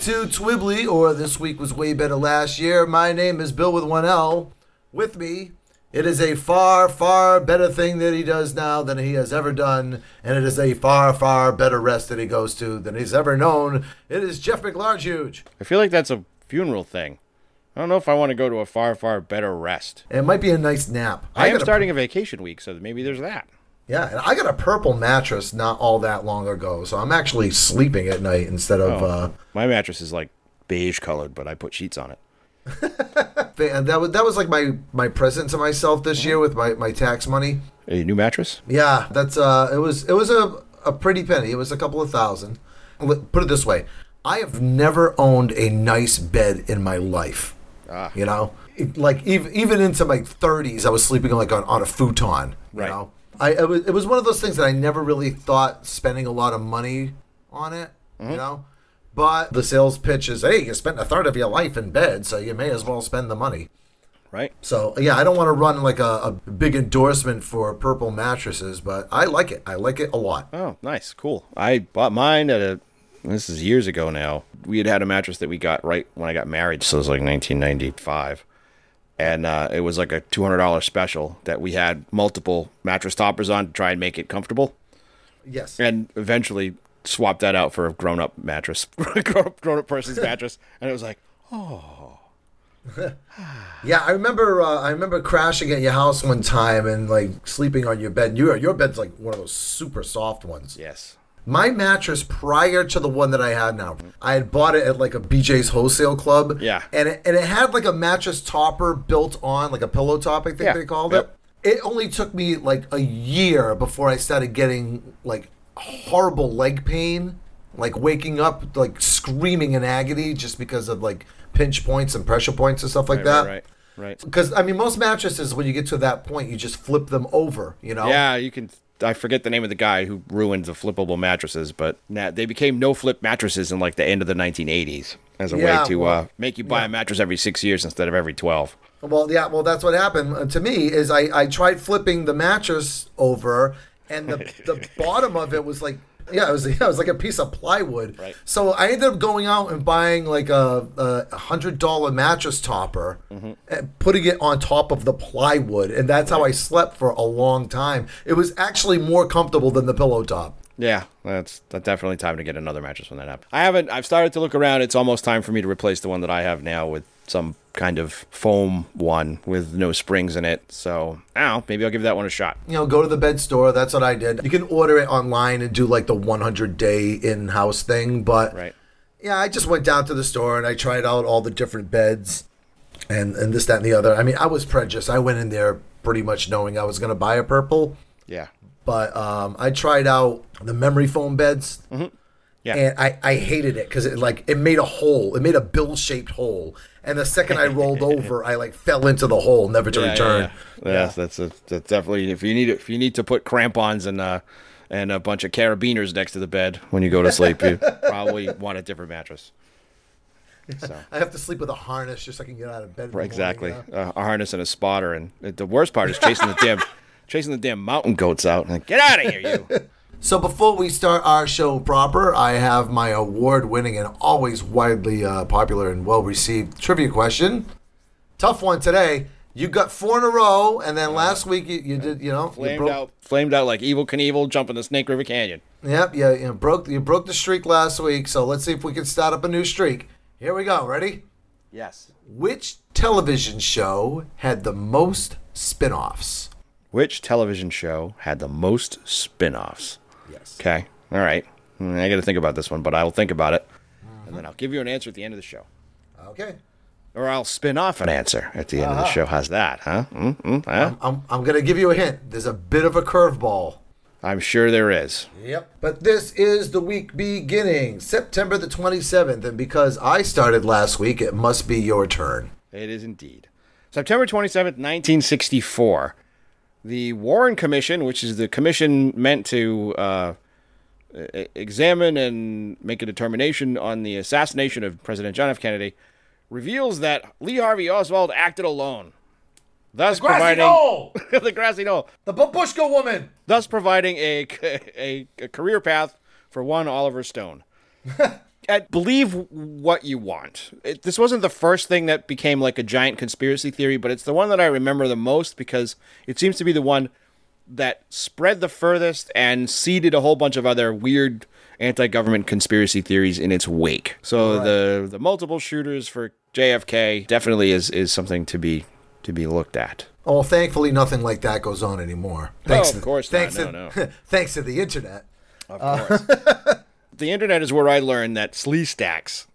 Back to Twibbly, or this week was way better last year. My name is Bill with one L. With me, it is a far, far better thing that he does now than he has ever done, and it is a far, far better rest that he goes to than he's ever known. It is Jeff McLarge. I feel like that's a funeral thing. I don't know if I want to go to a far, far better rest. It might be a nice nap. I, am got a- starting a vacation week, so maybe there's that. Yeah, and I got a purple mattress not all that long ago, so I'm actually sleeping at night instead of. Oh. Uh, My mattress is like beige colored, but I put sheets on it. and that was that was like my my present to myself this year with my my tax money. A new mattress? Yeah, that's uh, it was it was a a pretty penny. It was a couple of thousand. Put it this way, I have never owned a nice bed in my life. Ah. You know, like even even into my thirties, I was sleeping like on, on a futon. You Right. know, I it was, it was one of those things that I never really thought spending a lot of money on it. Mm-hmm. You know. But the sales pitch is, hey, you spent a third of your life in bed, so you may as well spend the money. Right? So yeah, I don't want to run like a, a big endorsement for purple mattresses, but I like it. I like it a lot. Oh, nice. Cool. I bought mine at a. This is years ago now. We had had a mattress that we got right when I got married, so it was like 1995. And uh, it was like a $200 special that we had multiple mattress toppers on to try and make it comfortable. Yes. and eventually swapped that out for a grown-up mattress, grown-up, grown-up person's mattress, and it was like, oh. Yeah, I remember. Uh, I remember crashing at your house one time and like sleeping on your bed. Your your bed's like one of those super soft ones. yes, My mattress prior to the one that I had now, I had bought it at like a BJ's wholesale club. Yeah. and it, and it had like a mattress topper built on, like a pillow top. I think Yeah. they called Yep. it. It only took me like a year before I started getting like horrible leg pain, like waking up like screaming in agony just because of like pinch points and pressure points and stuff like right, that. right, right, right. Because I mean, most mattresses, when you get to that point, you just flip them over. You know. Yeah, you can. I forget the name of the guy who ruined the flippable mattresses, but nah, they became no flip mattresses in like the end of the 1980s as a Yeah, way to well, uh, make you buy a mattress every six years instead of every 12. Well, yeah. Well, that's what happened uh, to me. Is I I tried flipping the mattress over, and the the bottom of it was like. Yeah, it was, yeah, it was like a piece of plywood. Right. So I ended up going out and buying like a, a hundred dollar mattress topper, Mm-hmm. and putting it on top of the plywood, and that's how I slept for a long time. It was actually more comfortable than the pillow top. Yeah, that's that's definitely time to get another mattress when that happens. I haven't. I've started to look around. It's almost time for me to replace the one that I have now with some kind of foam one with no springs in it. So, now maybe I'll give that one a shot. you know, go to the bed store. That's what I did. You can order it online and do like the 100 day in house thing. But Right. yeah, I just went down to the store and I tried out all the different beds and, and this, that, and the other. I mean, I was prejudiced. I went in there pretty much knowing I was going to buy a purple. Yeah. But um, I tried out the memory foam beds. Yeah. And I, I hated it because it like it made a hole. It made a bill shaped hole. And the second I rolled over, I like fell into the hole, never to Yeah, yeah, return. yeah. Yes, that's a, that's definitely if you need if you need to put crampons and uh and a bunch of carabiners next to the bed when you go to sleep, you probably want a different mattress. So I have to sleep with a harness just so I can get out of bed. right, morning, exactly, you know? uh, a harness and a spotter, and the worst part is chasing the damn chasing the damn mountain goats out. Like, Get out of here, you! So before we start our show proper, I have my award-winning and always widely uh, popular and well-received trivia question. Tough one today. You got four in a row, and then last week you, you did, you know, you Flamed broke, out, flamed out like Evel Knievel jumping the Snake River Canyon. Yep, yeah, you know, broke you broke the streak last week. So let's see if we can start up a new streak. Here we go. Ready? Yes. Which television show had the most spin-offs? Which television show had the most spin-offs? Yes. Okay. All right. I got to think about this one, but I'll think about it, and then I'll give you an answer at the end of the show, Okay. or I'll spin off an answer at the end of the show. How's that? Huh? Mm, mm, huh? I'm, I'm going to give you a hint. There's a bit of a curveball. I'm sure there is. Yep. But this is the week beginning September the 27th. And because I started last week, it must be your turn. It is indeed. September 27th, 1964. The Warren Commission, which is the commission meant to uh, examine and make a determination on the assassination of President John F. Kennedy, reveals that Lee Harvey Oswald acted alone, thus providing the grassy knoll, The babushka woman. thus providing a, a, a career path for one Oliver Stone. Believe what you want. It, this wasn't the first thing that became like a giant conspiracy theory, but it's the one that I remember the most because it seems to be the one that spread the furthest and seeded a whole bunch of other weird anti-government conspiracy theories in its wake. So the the multiple shooters for JFK definitely is is something to be to be looked at. Oh, thankfully, nothing like that goes on anymore. Oh, thanks of to, course not. thanks No, to, no. thanks to the internet. Of uh, course. the internet is where I learned that Sleestaks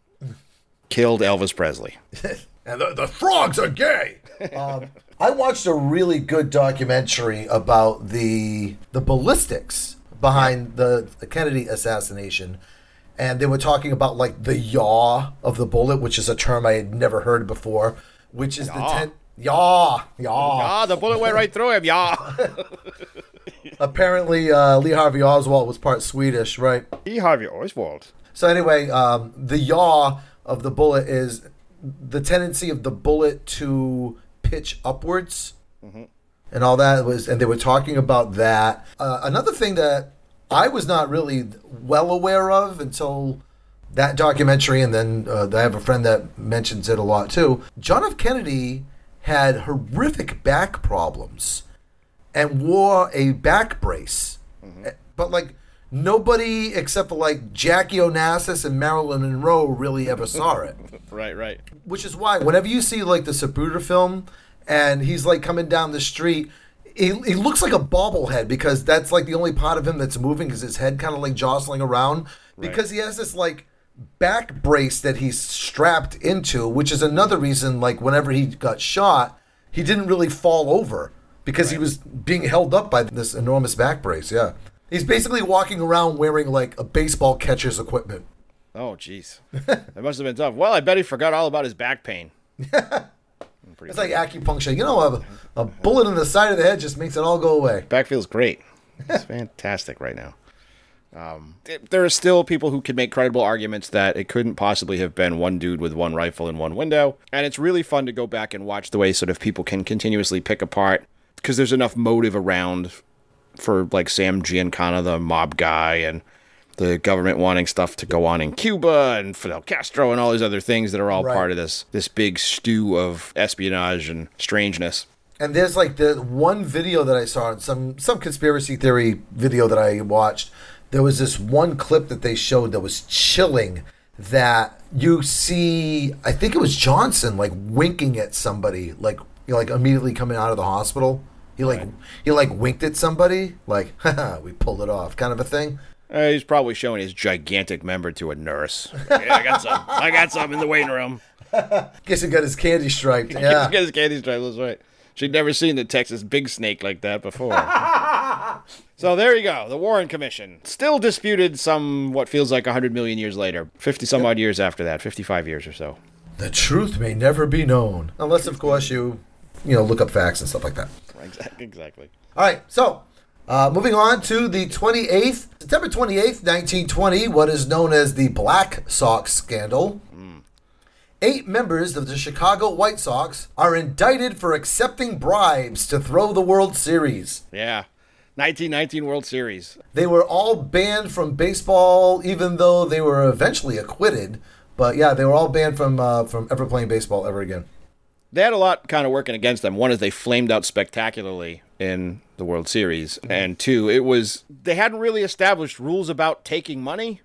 killed Elvis Presley. And the, the frogs are gay. um, I watched a really good documentary about the the ballistics behind the, the Kennedy assassination, and they were talking about like the yaw of the bullet, which is a term I had never heard before, which is the Yaw. ten. Yaw, yaw. Ah, the bullet went right through him. Yeah. Apparently, uh, Lee Harvey Oswald was part Swedish, right? Lee Harvey Oswald. So anyway, um, the yaw of the bullet is the tendency of the bullet to pitch upwards, and all that was. And they were talking about that. Uh, another thing that I was not really well aware of until that documentary, and then uh, I have a friend that mentions it a lot too. John F. Kennedy had horrific back problems and wore a back brace. Mm-hmm. But like nobody except for like Jackie Onassis and Marilyn Monroe really ever saw it. Right, right. Which is why whenever you see like the Zapruder film and he's like coming down the street, he, he looks like a bobblehead because that's like the only part of him that's moving because his head kind of like jostling around because he has this like back brace that he's strapped into, which is another reason like whenever he got shot, he didn't really fall over because he was being held up by this enormous back brace. Yeah. He's basically walking around wearing like a baseball catcher's equipment. Oh, jeez. that must have been tough. Well, I bet he forgot all about his back pain. It's like acupuncture. You know, a, a bullet in the side of the head just makes it all go away. Back feels great. It's fantastic right now. Um, th- there are still people who can make credible arguments that it couldn't possibly have been one dude with one rifle in one window. And it's really fun to go back and watch the way sort of people can continuously pick apart because there's enough motive around for like Sam Giancana, the mob guy, and the government wanting stuff to go on in Cuba and Fidel Castro and all these other things that are all Right. part of this this big stew of espionage and strangeness. And there's like the one video that I saw, some some conspiracy theory video that I watched. There was this one clip that they showed that was chilling. That you see, I think it was Johnson like winking at somebody, like you know, like immediately coming out of the hospital. He like he like winked at somebody, like Haha, we pulled it off, kind of a thing. Uh, he's probably showing his gigantic member to a nurse. yeah, I got some. I got some in the waiting room. Guess he got his candy striped. Yeah. he got his candy stripe. That's right. She'd never seen the Texas big snake like that before. so there you go. The Warren Commission still disputed some what feels like hundred million years later, fifty some odd years after that, fifty-five years or so. The truth may never be known, unless of course you, you know, look up facts and stuff like that. Exactly. Exactly. All right, so uh, moving on to the 28th, September 28th, 1920, what is known as the Black Sox scandal. Eight members of the Chicago White Sox are indicted for accepting bribes to throw the World Series. Yeah. 1919 World Series. They were all banned from baseball, even though they were eventually acquitted. But yeah, they were all banned from uh, from ever playing baseball ever again. They had a lot kind of working against them. One is they flamed out spectacularly in the World Series, and two, it was they hadn't really established rules about taking money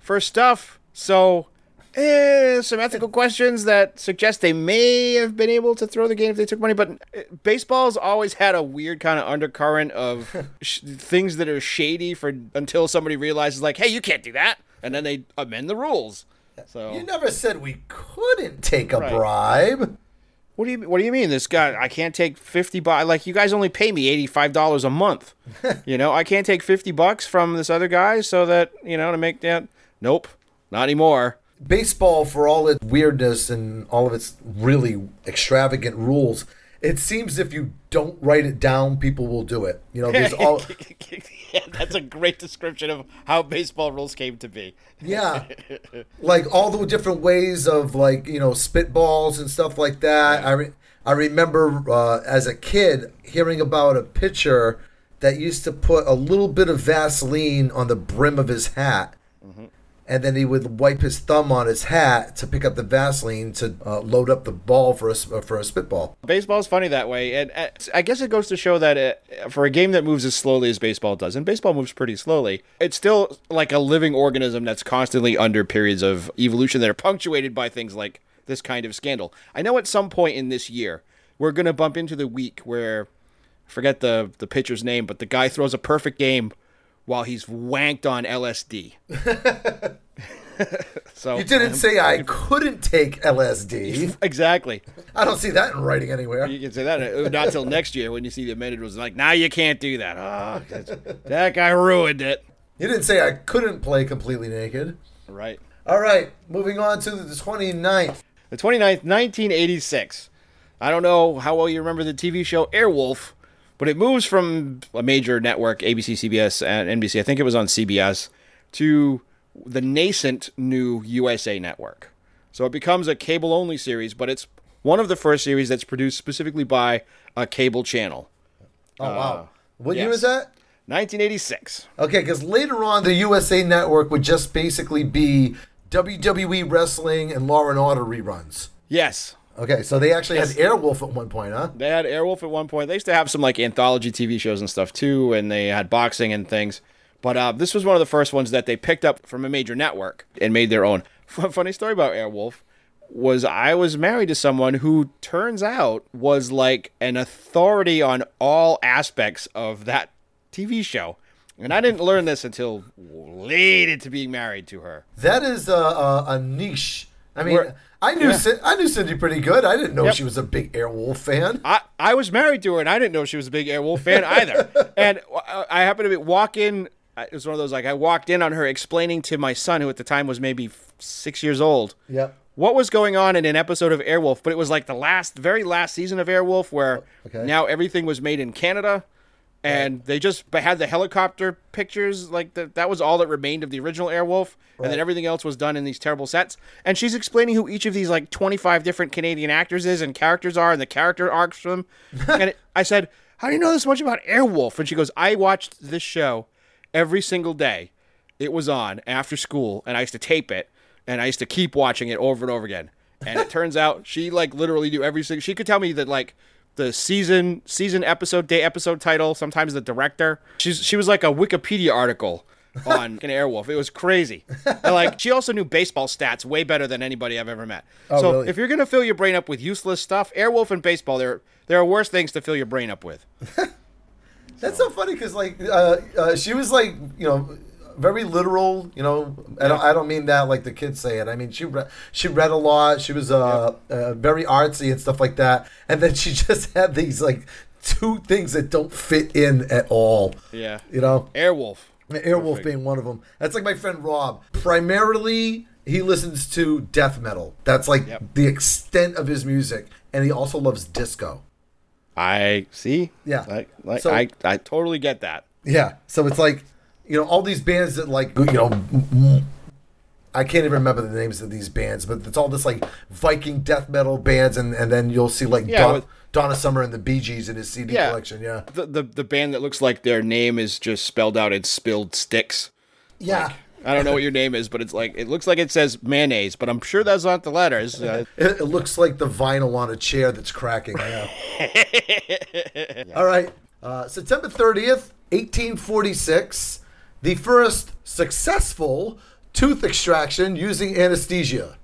for stuff. So eh, some ethical questions that suggest they may have been able to throw the game if they took money. But uh, baseball's always had a weird kind of undercurrent of sh- things that are shady for until somebody realizes, like, hey, you can't do that, and then they amend the rules. So You never said we couldn't take a Right. bribe. What do you what do you mean? This guy, I can't take fifty bucks. Like you guys only pay me eighty five dollars a month. you know, I can't take fifty bucks from this other guy so that you know to make that. Nope, not anymore. Baseball, for all its weirdness and all of its really extravagant rules, it seems if you don't write it down, people will do it. You know, there's all. yeah, that's a great description of how baseball rules came to be. Yeah. like all the different ways of like, you know, spitballs and stuff like that. I re- I remember uh, as a kid hearing about a pitcher that used to put a little bit of Vaseline on the brim of his hat. And then he would wipe his thumb on his hat to pick up the Vaseline to uh, load up the ball for a, uh, for a spitball. Baseball's funny that way, and uh, I guess it goes to show that uh, for a game that moves as slowly as baseball does, and baseball moves pretty slowly, it's still like a living organism that's constantly under periods of evolution that are punctuated by things like this kind of scandal. I know at some point in this year we're gonna bump into the week where forget the the pitcher's name, but the guy throws a perfect game while he's wanked on LSD. so You didn't say I couldn't take LSD. exactly. I don't see that in writing anywhere. You can say that uh, not till next year when you see the amended rules. Like now you can't do that. Ah, that guy ruined it. You didn't say I couldn't play completely naked. Right. All right, moving on to the 29th. The 29th, 1986. I don't know how well you remember the TV show Airwolf, but it moves from a major network, ABC, CBS, and NBC. I think it was on CBS to the nascent new USA network. So it becomes a cable only series, but it's one of the first series that's produced specifically by a cable channel. Oh, wow. Uh, what year yes. is that? 1986. Okay, because later on, the USA Network would just basically be WWE wrestling and Law and Order reruns. Yes. Okay, so they actually Yes. had Airwolf at one point, huh? They had Airwolf at one point. They used to have some like anthology TV shows and stuff too, and they had boxing and things. But uh, this was one of the first ones that they picked up from a major network and made their own. Funny story about Airwolf was I was married to someone who turns out was like an authority on all aspects of that TV show. And I didn't learn this until late into being married to her. That is a, a, a niche. I mean, We're- I knew yeah. Cin- I knew Cindy pretty good. I didn't know Yep. she was a big Airwolf fan. I, I was married to her and I didn't know she was a big Airwolf fan either. and I I happened to be, walk in. Uh, it was one of those like I walked in on her explaining to my son, who at the time was maybe six years old, Yep. what was going on in an episode of Airwolf. But it was like the last, very last season of Airwolf, where oh, Okay. now everything was made in Canada, and they just had the helicopter pictures. Like the, that was all that remained of the original Airwolf, and then everything else was done in these terrible sets. And she's explaining who each of these like twenty five different Canadian actors is and characters are, and the character arcs from. and it, I said, "How do you know this much about Airwolf?" And she goes, "I watched this show every single day. It was on after school, and I used to tape it, and I used to keep watching it over and over again." And it turns out she like literally knew every single. She could tell me that like the season season episode day episode title sometimes the director. She's she was like a wikipedia article on an airwolf. It was crazy. And like she also knew baseball stats way better than anybody i've ever met. Oh, so really? if you're gonna fill your brain up with useless stuff airwolf and baseball there there are worse things to fill your brain up with. That's so funny because like uh, uh, she was like you know very literal. You know, I don't I don't mean that like the kids say it. I mean she re- she read a lot. She was uh, uh, very artsy and stuff like that. And then she just had these like two things that don't fit in at all. yeah You know, airwolf Airwolf Perfect. being one of them. That's like my friend Rob. Primarily, he listens to death metal. That's like Yep. the extent of his music, and he also loves disco. i see Yeah. like, like So- i i totally get that Yeah. So it's like, you know, all these bands that like, you know, I can't even remember the names of these bands, but it's all this like Viking death metal bands, and, and then you'll see like Yeah, Don, with- Donna Summer and the Bee Gees in his CD Yeah. collection. Yeah. the, the the band that looks like their name is just spelled out in spilled sticks Yeah. I don't know what your name is, but it's like it looks like it says mayonnaise, but I'm sure that's not the letters. Uh, It, it looks like the vinyl on a chair that's cracking. Yeah. All right. Uh, September 30th, 1846, the first successful tooth extraction using anesthesia.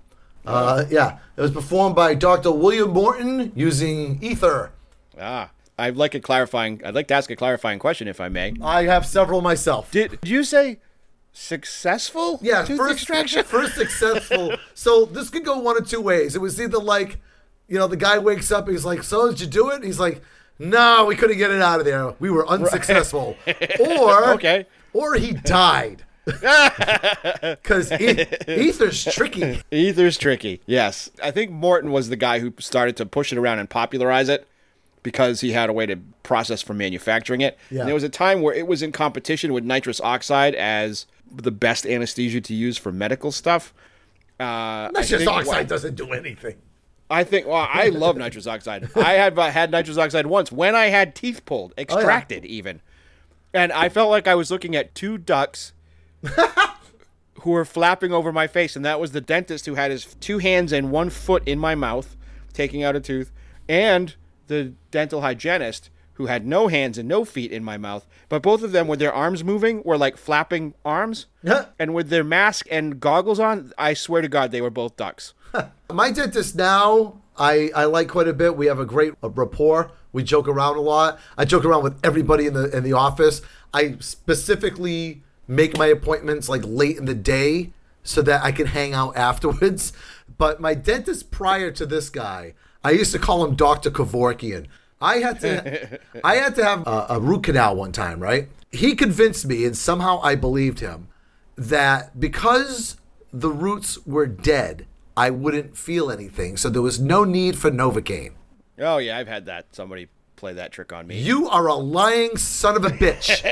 Uh, yeah, it was performed by Dr. William Morton using ether. Ah, I'd like a clarifying. I'd like to ask a clarifying question, if I may. I have several myself. Did, did you say successful? Yeah, tooth first extraction. first successful. so this could go one of two ways. It was either like, you know, the guy wakes up, he's like, "So did you do it?" And he's like, "No, we couldn't get it out of there. We were unsuccessful." Or Okay. Or he died. Because ether's tricky. Ether's tricky. Yes, I think Morton was the guy who started to push it around and popularize it because he had a way to process for manufacturing it. Yeah. And there was a time where it was in competition with nitrous oxide as the best anesthesia to use for medical stuff. Uh, Nitrous think- oxide doesn't do anything. I think. Well, I love nitrous oxide. I had had nitrous oxide once when I had teeth pulled, extracted even, and I felt like I was looking at two ducks who were flapping over my face, and that was the dentist who had his two hands and one foot in my mouth, taking out a tooth, and the dental hygienist who had no hands and no feet in my mouth, but both of them with their arms moving were like flapping arms, and with their mask and goggles on, I swear to God, they were both ducks. My dentist now, I, I like quite a bit. We have a great rapport. We joke around a lot. I joke around with everybody in the in the office. I specifically make my appointments like late in the day so that I can hang out afterwards. But my dentist prior to this guy, I used to call him Dr. Kevorkian. I had to I had to have a, a root canal one time, right? He convinced me and somehow I believed him that because the roots were dead, I wouldn't feel anything. So there was no need for Novocaine. Oh yeah, I've had that. Somebody play that trick on me. You are a lying son of a bitch.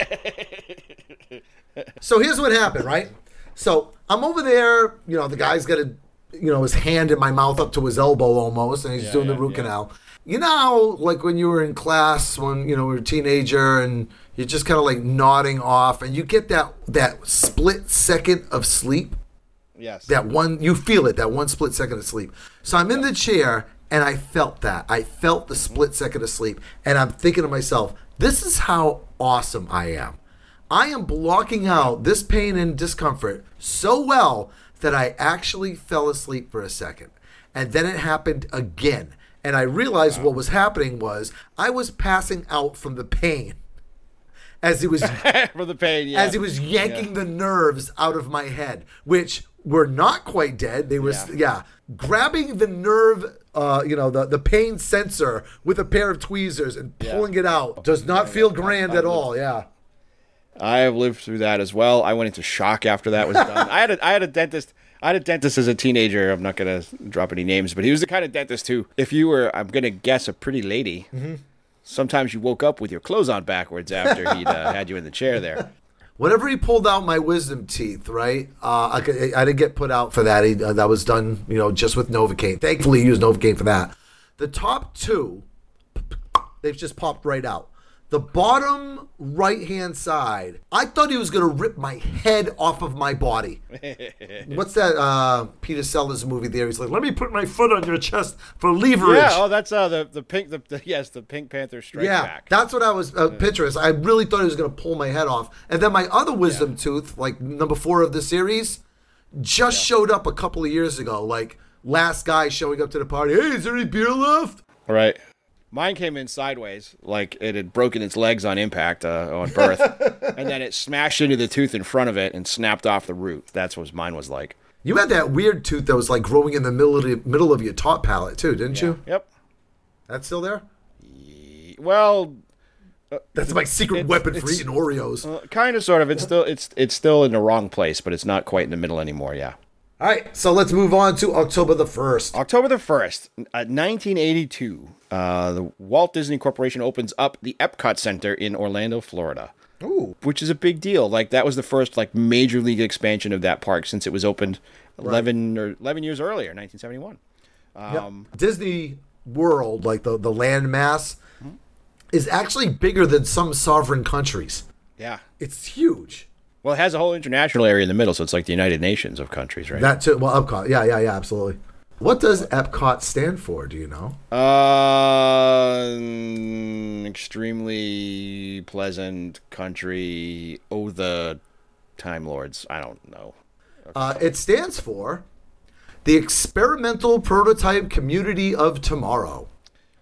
so here's what happened, right? So I'm over there, you know, the guy's got a, you know, his hand in my mouth up to his elbow almost, and he's doing the root yeah. canal. You know, like when you were in class when you know we were a teenager, and you're just kind of like nodding off, and you get that that split second of sleep Yes. that one you feel it that one split second of sleep. So i'm in the chair and i felt that. I felt the split second of sleep and i'm thinking to myself this is how awesome i am. I am blocking out this pain and discomfort so well that i actually fell asleep for a second and then it happened again. And i realized what was happening was i was passing out from the pain as it was For the pain, yeah. as he was yanking the nerves out of my head, which were not quite dead. They were, yeah, Yeah. grabbing the nerve, uh, you know, the, the pain sensor with a pair of tweezers and pulling it out. Does not feel grand at all. Yeah. I have lived through that as well. I went into shock after that was done. I had a, I had a dentist. I had a dentist as a teenager. I'm not gonna drop any names, but he was the kind of dentist who, if you were, I'm gonna guess, a pretty lady. Sometimes you woke up with your clothes on backwards after he'd uh, had you in the chair there. Whenever he pulled out my wisdom teeth, right? Uh, I, I didn't get put out for that. He, uh, that was done, you know, just with Novocaine. Thankfully, he used Novocaine for that. The top two, they've just popped right out. The bottom right hand side, I thought he was going to rip my head off of my body. What's that uh, Peter Sellers movie there? He's like, let me put my foot on your chest for leverage. Yeah. Oh, that's uh, the the pink. The, the yes, the Pink Panther Strike Yeah, Back. that's what I was uh, picturing. I really thought he was going to pull my head off. And then my other wisdom tooth, like number four of the series, just showed up a couple of years ago. Like last guy showing up to the party. Hey, is there any beer left? Right. Mine came in sideways, like it had broken its legs on impact uh, on birth, and then it smashed into the tooth in front of it and snapped off the root. That's what mine was like. You had that weird tooth that was like growing in the middle of the middle of your top palate too, didn't you? Yep. That's still there. Well, That's my secret It's- weapon for eating Oreos. uh, kind of, sort of. It's still it's it's still in the wrong place, but it's not quite in the middle anymore. Yeah. All right, so let's move on to October the first. October the 1st, uh, 1982, uh, the Walt Disney Corporation opens up the Epcot Center in Orlando, Florida. Ooh, Which is a big deal. Like that was the first like major league expansion of that park since it was opened 11 or 11 years earlier, 1971. Um, Disney World, like the the land mass, is actually bigger than some sovereign countries. Yeah. It's huge. Well, it has a whole international area in the middle, so it's like the United Nations of countries, right? That too. Well, Epcot. Yeah, yeah, yeah. Absolutely. What does Epcot stand for? Do you know? Uh, extremely pleasant country. Oh, the Time Lords. I don't know. Uh, it stands for the experimental prototype community of tomorrow.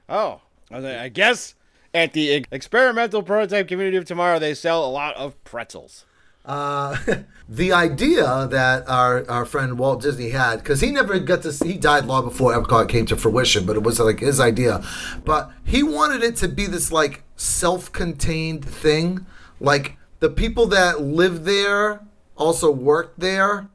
Oh, I was like, I guess at the experimental prototype community of tomorrow, they sell a lot of pretzels. Uh, the idea that our, our friend Walt Disney had, because he never got to see, he died long before Epcot came to fruition, but it was like his idea. But he wanted it to be this like self contained thing. Like the people that live there also work there.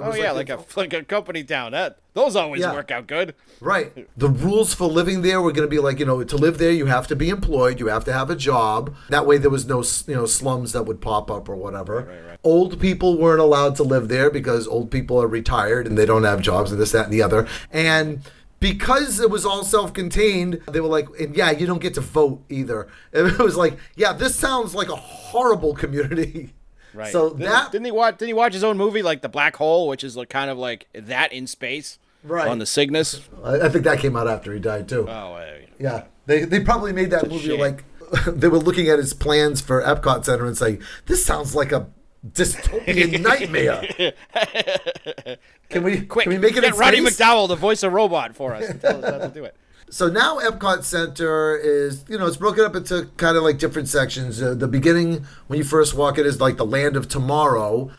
Oh yeah, like, its a like a company town. That those always Yeah. work out good. Right. The rules for living there were going to be like, you know, to live there, you have to be employed, you have to have a job. That way, there was no, you know, slums that would pop up or whatever. Right, right. Old people weren't allowed to live there because old people are retired and they don't have jobs and this, that, and the other. And because it was all self-contained, they were like, and yeah, you don't get to vote either. It was like, yeah, this sounds like a horrible community. Right. So didn't, that didn't he watch? Didn't he watch his own movie, like The Black Hole, which is like kind of like that in space, Right. On the Cygnus. I, I think that came out after he died too. Oh, uh, Yeah, they they probably made that movie shame. like they were looking at his plans for Epcot Center and saying, "This sounds like a dystopian nightmare." Can we quick, Can we make it get Roddy? McDowall to voice a robot for us and tell us how to do it. So now Epcot Center is, you know, it's broken up into kind of like different sections. Uh, the beginning, when you first walk in, is like the land of tomorrow,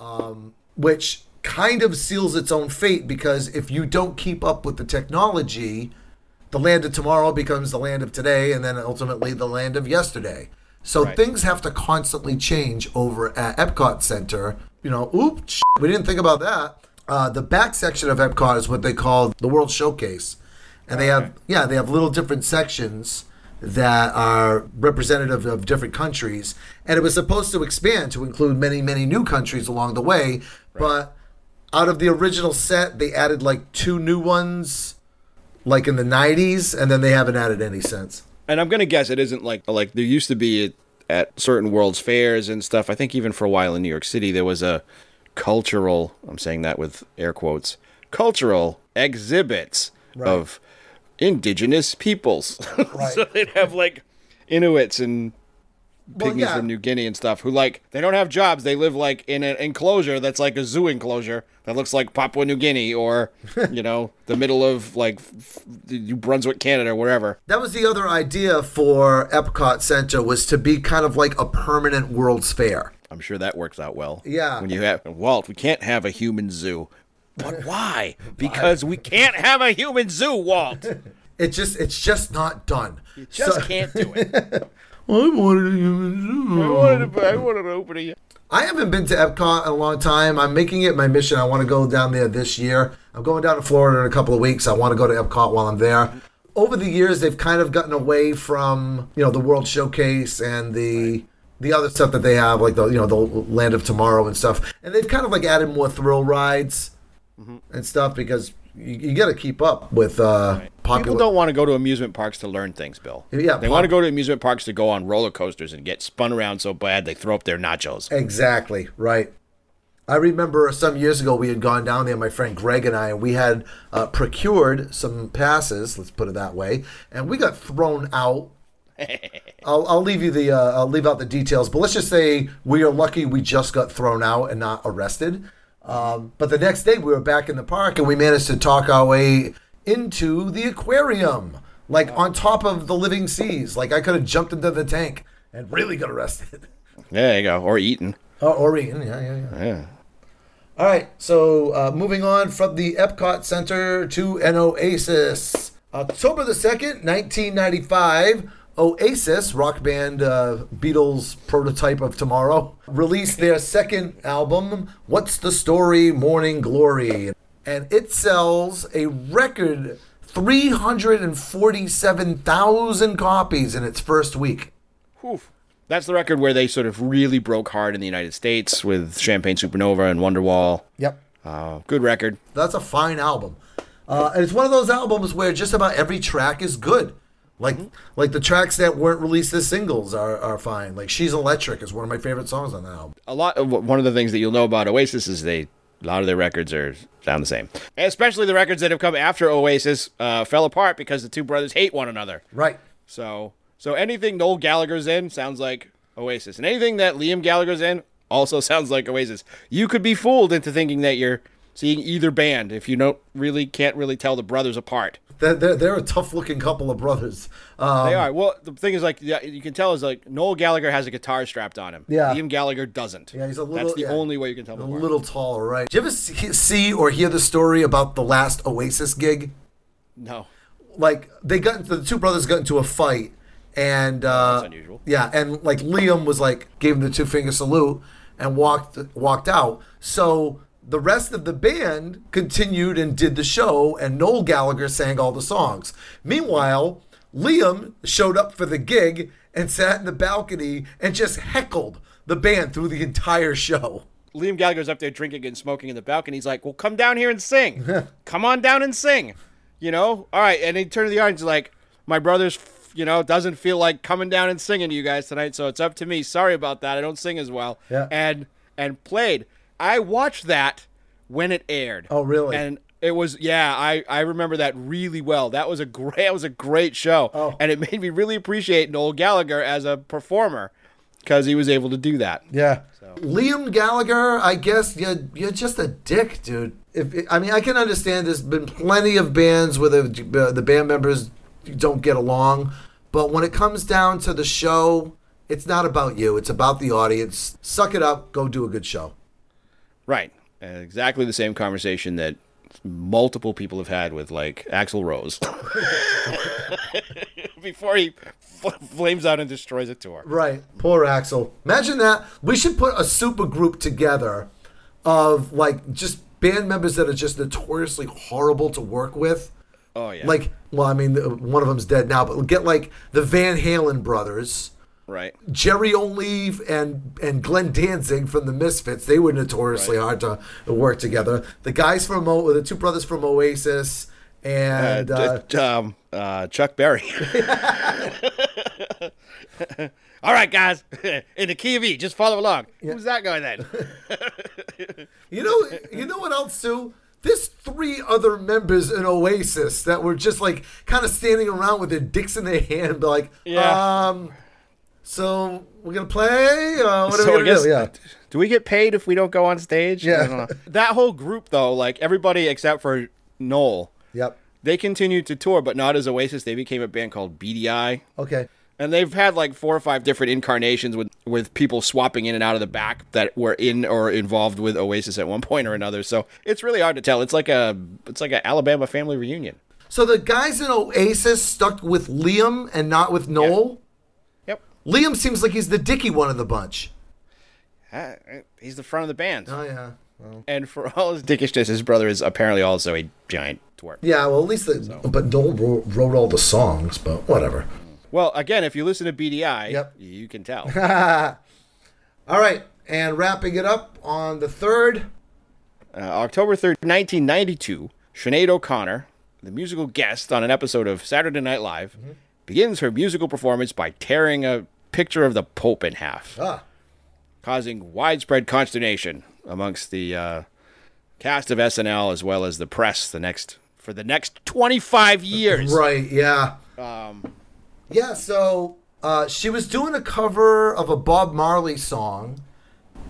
um, which kind of seals its own fate because if you don't keep up with the technology, the land of tomorrow becomes the land of today and then ultimately the land of yesterday. So Right. things have to constantly change over at Epcot Center. You know, oops, we didn't think about that. Uh, the back section of Epcot is what they call the World Showcase. And they oh, have, yeah, they have little different sections that are representative of different countries. And it was supposed to expand to include many, many new countries along the way. But out of the original set, they added like two new ones, like in the 90s, and then they haven't added any since. And I'm gonna guess it isn't like like there used to be at, at certain World's fairs and stuff. I think even for a while in New York City there was a cultural. I'm saying that with air quotes. Cultural exhibits of indigenous peoples. so they'd have like Inuits and Well, pygmies yeah. from New Guinea and stuff who like they don't have jobs. They live like in an enclosure that's like a zoo enclosure that looks like Papua New Guinea or you know the middle of like New Brunswick, Canada, or wherever. That was the other idea for Epcot Center was to be kind of like a permanent World's Fair. I'm sure that works out well. Yeah. When you have Walt, we can't have a human zoo. But why? Because we can't have a human zoo, Walt. It just it's just not done. You Just So- can't do it. I wanted a human zoo. I wanted to, I wanted to open a. I haven't been to Epcot in a long time. I'm making it my mission. I want to go down there this year. I'm going down to Florida in a couple of weeks. I want to go to Epcot while I'm there. Over the years, they've kind of gotten away from you know the World Showcase and the the other stuff that they have, like the you know the Land of Tomorrow and stuff. And they've kind of like added more thrill rides and stuff because you, you got to keep up with uh, popular. People don't want to go to amusement parks to learn things, Bill. Yeah, They pop- want to go to amusement parks to go on roller coasters and get spun around so bad they throw up their nachos. Exactly, right. I remember some years ago we had gone down there, my friend Greg and I, and we had uh, procured some passes, let's put it that way, and we got thrown out. I'll, I'll leave you the uh, I'll leave out the details, but let's just say we are lucky we just got thrown out and not arrested. Um, but the next day we were back in the park and we managed to talk our way into the aquarium, like on top of the living seas. Like I could have jumped into the tank and really got arrested. There you go. Or eaten. Oh, or eaten, yeah, yeah, yeah. Yeah. All right, so uh, moving on from the Epcot Center to an Oasis. October the 2nd, 1995, Oasis, rock band uh, Beatles prototype of tomorrow, released their second album, What's the Story Morning Glory. And it sells a record 347,000 copies in its first week. Whew. That's the record where they sort of really broke hard in the United States with Champagne Supernova and Wonderwall. Yep. Uh, good record. That's a fine album. Uh, and it's one of those albums where just about every track is good. Like like the tracks that weren't released as singles are, are fine. Like She's Electric is one of my favorite songs on that album. a lot of one of the things that you'll know about Oasis is they a lot of their records are sound the same, especially the records that have come after Oasis uh, fell apart because the two brothers hate one another. Right. So so anything Noel Gallagher's in sounds like Oasis, and anything that Liam Gallagher's in also sounds like Oasis. You could be fooled into thinking that you're seeing either band if you don't really can't really tell the brothers apart. They're, they're, they're a tough looking couple of brothers. Um, They are. Well, the thing is, like, yeah, you can tell is like Noel Gallagher has a guitar strapped on him. Yeah. Liam Gallagher doesn't. Yeah, he's a little- That's the yeah. only way you can tell a little taller, right? Did you ever see, see or hear the story about the last Oasis gig? No. like they got into, the two brothers got into a fight and uh That's unusual. yeah and like liam was like gave him the two finger salute and walked walked out so the rest of the band continued and did the show and noel gallagher sang all the songs meanwhile liam showed up for the gig and sat in the balcony and just heckled the band through the entire show Liam Gallagher's up there drinking and smoking in the balcony. He's like, "Well, come down here and sing. come on down and sing." You know, all right. And he turned to the audience like, "My brother's, you know, doesn't feel like coming down and singing to you guys tonight, so it's up to me. Sorry about that. I don't sing as well." Yeah. And and played. I watched that when it aired. Oh, really? And it was yeah. I I remember that really well. That was a great. That was a great show. Oh. And it made me really appreciate Noel Gallagher as a performer because he was able to do that. Yeah. Liam Gallagher, I guess you're, you're just a dick, dude. If I mean, I can understand there's been plenty of bands where the, uh, the band members don't get along, but when it comes down to the show, it's not about you. It's about the audience. Suck it up. Go do a good show. Right. Uh, exactly the same conversation that multiple people have had with like Axl Rose before he f- flames out and destroys a tour. Right. Poor Axl. Imagine that. We should put a super group together of like just band members that are just notoriously horrible to work with. Oh yeah. Like, well, I mean, one of them's dead now, but get like the Van Halen brothers, right. Jerry Only and and Glenn Danzig from the Misfits. They were notoriously hard to work together. The guys from O, the two brothers from Oasis, and Uh, uh, d- um, uh, Chuck Berry. All right, guys, in the key of E, just follow along. Who's that guy then? you know, you know what else too. There's three other members in Oasis that were just like kind of standing around with their dicks in their hand, like, Yeah. um, so we're gonna play. Uh, what are So we gonna guess, do? Yeah. do we get paid if we don't go on stage? Yeah. I don't know. That whole group, though, like everybody except for Noel, Yep. they continued to tour, but not as Oasis. They became a band called Beady Eye. Okay. And they've had like four or five different incarnations with, with people swapping in and out of the back that were in or involved with Oasis at one point or another. So it's really hard to tell. It's like a it's like an Alabama family reunion. So the guys in Oasis stuck with Liam and not with Noel. Yep. Liam seems like he's the dicky one of the bunch. Uh, He's the front of the band. Oh yeah. And for all his dickishness, his brother is apparently also a giant twerp. Yeah, well, at least the but Noel wrote, all the songs, but whatever. Well, again, if you listen to Beady Eye, Yep. you can tell. All right, and wrapping it up on the third. Uh, October 3rd, 1992, Sinead O'Connor, the musical guest on an episode of Saturday Night Live, begins her musical performance by tearing a picture of the Pope in half, Ah, causing widespread consternation amongst the uh, cast of SNL as well as the press the next for the next 25 years. right, yeah, Um, yeah. So uh, she was doing a cover of a Bob Marley song.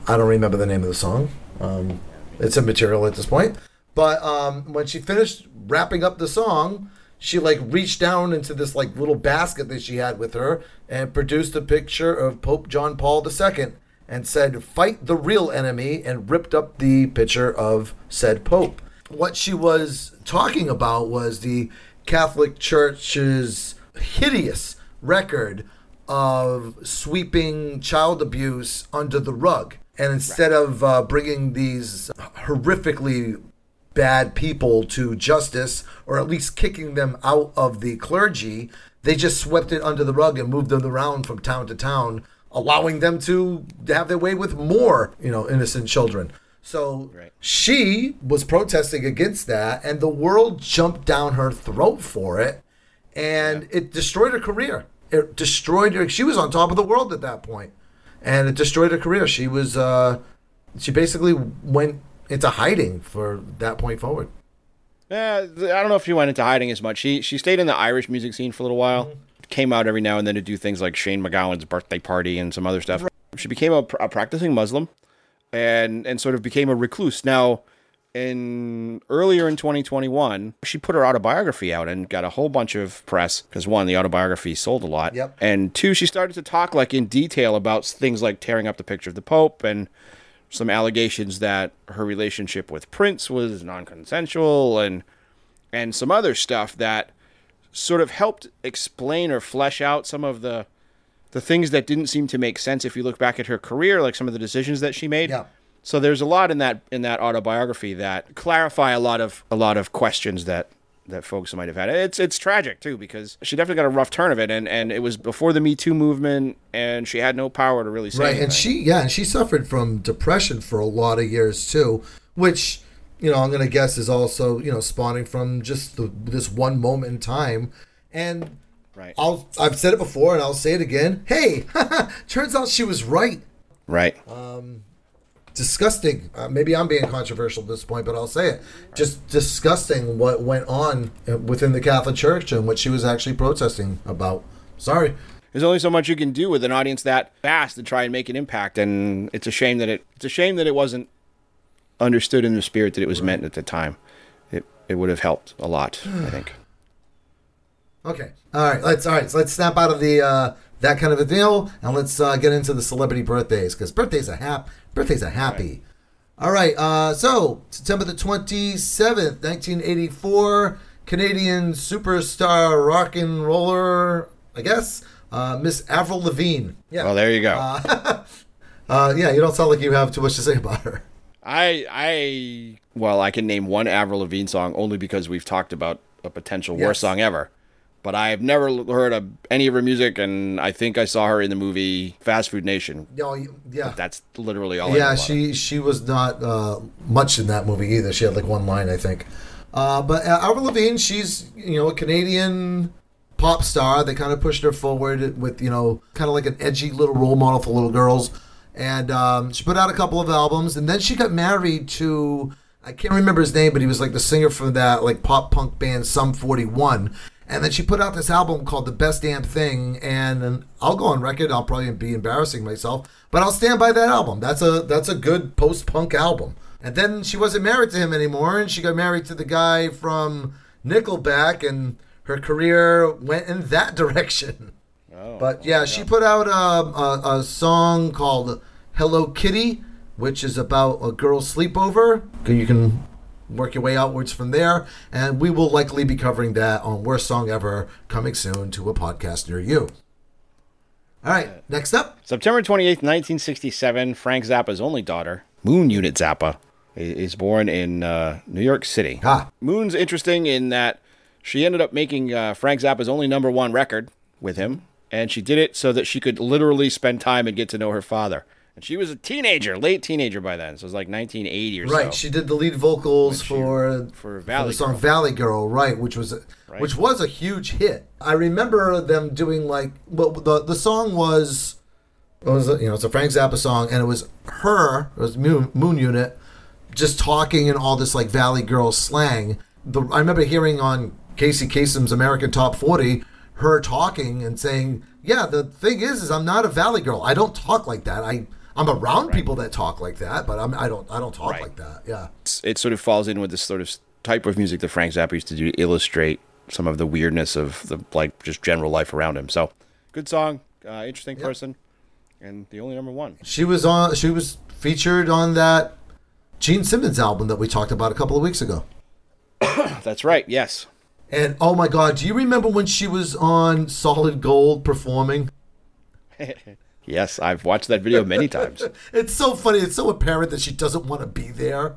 I don't remember the name of the song. Um, it's immaterial at this point. But um, when she finished wrapping up the song, she like reached down into this like little basket that she had with her and produced a picture of Pope John Paul II and said, "Fight the real enemy," and ripped up the picture of said Pope. What she was talking about was the Catholic Church's hideous record of sweeping child abuse under the rug. And instead of uh, bringing these horrifically bad people to justice, or at least kicking them out of the clergy, they just swept it under the rug and moved them around from town to town, allowing them to have their way with more, you know, innocent children. So Right. she was protesting against that, and the world jumped down her throat for it, and it destroyed her career. It destroyed her. She was on top of the world at that point, and it destroyed her career. She was, uh, she basically went into hiding for that point forward. Th- I don't know if she went into hiding as much. She she stayed in the Irish music scene for a little while. Mm-hmm. Came out every now and then to do things like Shane MacGowan's birthday party and some other stuff. She became a, a practicing Muslim, and and sort of became a recluse. Now, in earlier in 2021, she put her autobiography out and got a whole bunch of press because one, the autobiography sold a lot, Yep. and two, she started to talk like in detail about things like tearing up the picture of the Pope and some allegations that her relationship with Prince was non-consensual and and some other stuff that sort of helped explain or flesh out some of the the things that didn't seem to make sense if you look back at her career, like some of the decisions that she made. Yeah. So there's a lot in that in that autobiography that clarify a lot of a lot of questions that that folks might have had. It's it's tragic too because she definitely got a rough turn of it, and and it was before the Me Too movement, and she had no power to really say Right, anything. and she yeah, and she suffered from depression for a lot of years too, which you know I'm gonna guess is also you know spawning from just the, this one moment in time. And right, I'll I've said it before and I'll say it again. Hey, turns out she was right. right, um, Disgusting. Uh, maybe I'm being controversial at this point, but I'll say it. Just disgusting what went on within the Catholic Church and what she was actually protesting about. Sorry. There's only so much you can do with an audience that fast to try and make an impact, and it's a shame that it it's a shame that it wasn't understood in the spirit that it was meant at the time. It it would have helped a lot, I think. Okay. All right. Let's all right. So let's snap out of the uh, that kind of a deal, and let's uh, get into the celebrity birthdays because birthdays are hap birthdays are happy. All right. Uh, so September the twenty seventh, nineteen eighty four, Canadian superstar rock and roller, I guess, uh, Miss Avril Lavigne. Yeah. Well, there you go. Uh, yeah. You don't sound like you have too much to say about her. I I well, I can name one Avril Lavigne song only because we've talked about a potential Yes. worst song ever. But I've never heard of any of her music, and I think I saw her in the movie Fast Food Nation. You- Yeah. That's literally all. Yeah, she she was not uh, much in that movie either. She had like one line, I think. Uh, but uh, Avril Lavigne, she's you know a Canadian pop star. They kind of pushed her forward with you know kind of like an edgy little role model for little girls. And um, she put out a couple of albums, and then she got married to I can't remember his name, but he was like the singer from that like pop punk band Sum 41. And then she put out this album called The Best Damn Thing, and, and I'll go on record. I'll probably be embarrassing myself, but I'll stand by that album. That's a that's a good post punk album. And then she wasn't married to him anymore, and she got married to the guy from Nickelback, and her career went in that direction. Oh, But yeah, she put out a, a, a song called Hello Kitty, which is about a girl's sleepover. You can work your way outwards from there. And we will likely be covering that on Worst Song Ever coming soon to a podcast near you. All right, next up. September 28th, 1967, Frank Zappa's only daughter, Moon Unit Zappa, is born in uh, New York City. Ah. Moon's interesting in that she ended up making uh, Frank Zappa's only number one record with him, and she did it so that she could literally spend time and get to know her father. And she was a teenager, late teenager by then, so it was like 1980 or Right, so. she did the lead vocals she- for for the song Girl. Valley Girl, right? Which was which was a huge hit. I remember them doing like well, the the song was it was you know it's a Frank Zappa song, and it was her, it was Moon, Moon Unit, just talking in all this like Valley Girl slang. The I remember hearing on Casey Kasem's American Top Forty her talking and saying, "Yeah, the thing is, is I'm not a Valley Girl. I don't talk like that. I." I'm around people that talk like that, but I'm, I don't. I don't talk Right. like that. Yeah. It's- it sort of falls in with this sort of type of music that Frank Zappa used to do to illustrate some of the weirdness of the like just general life around him. So, good song, uh, interesting person, and the only number one. She was on. She was featured on that Gene Simmons album that we talked about a couple of weeks ago. That's right. Yes. And oh my God, do you remember when she was on Solid Gold performing? Yes, I've watched that video many times. It's so funny. It's so apparent that she doesn't want to be there.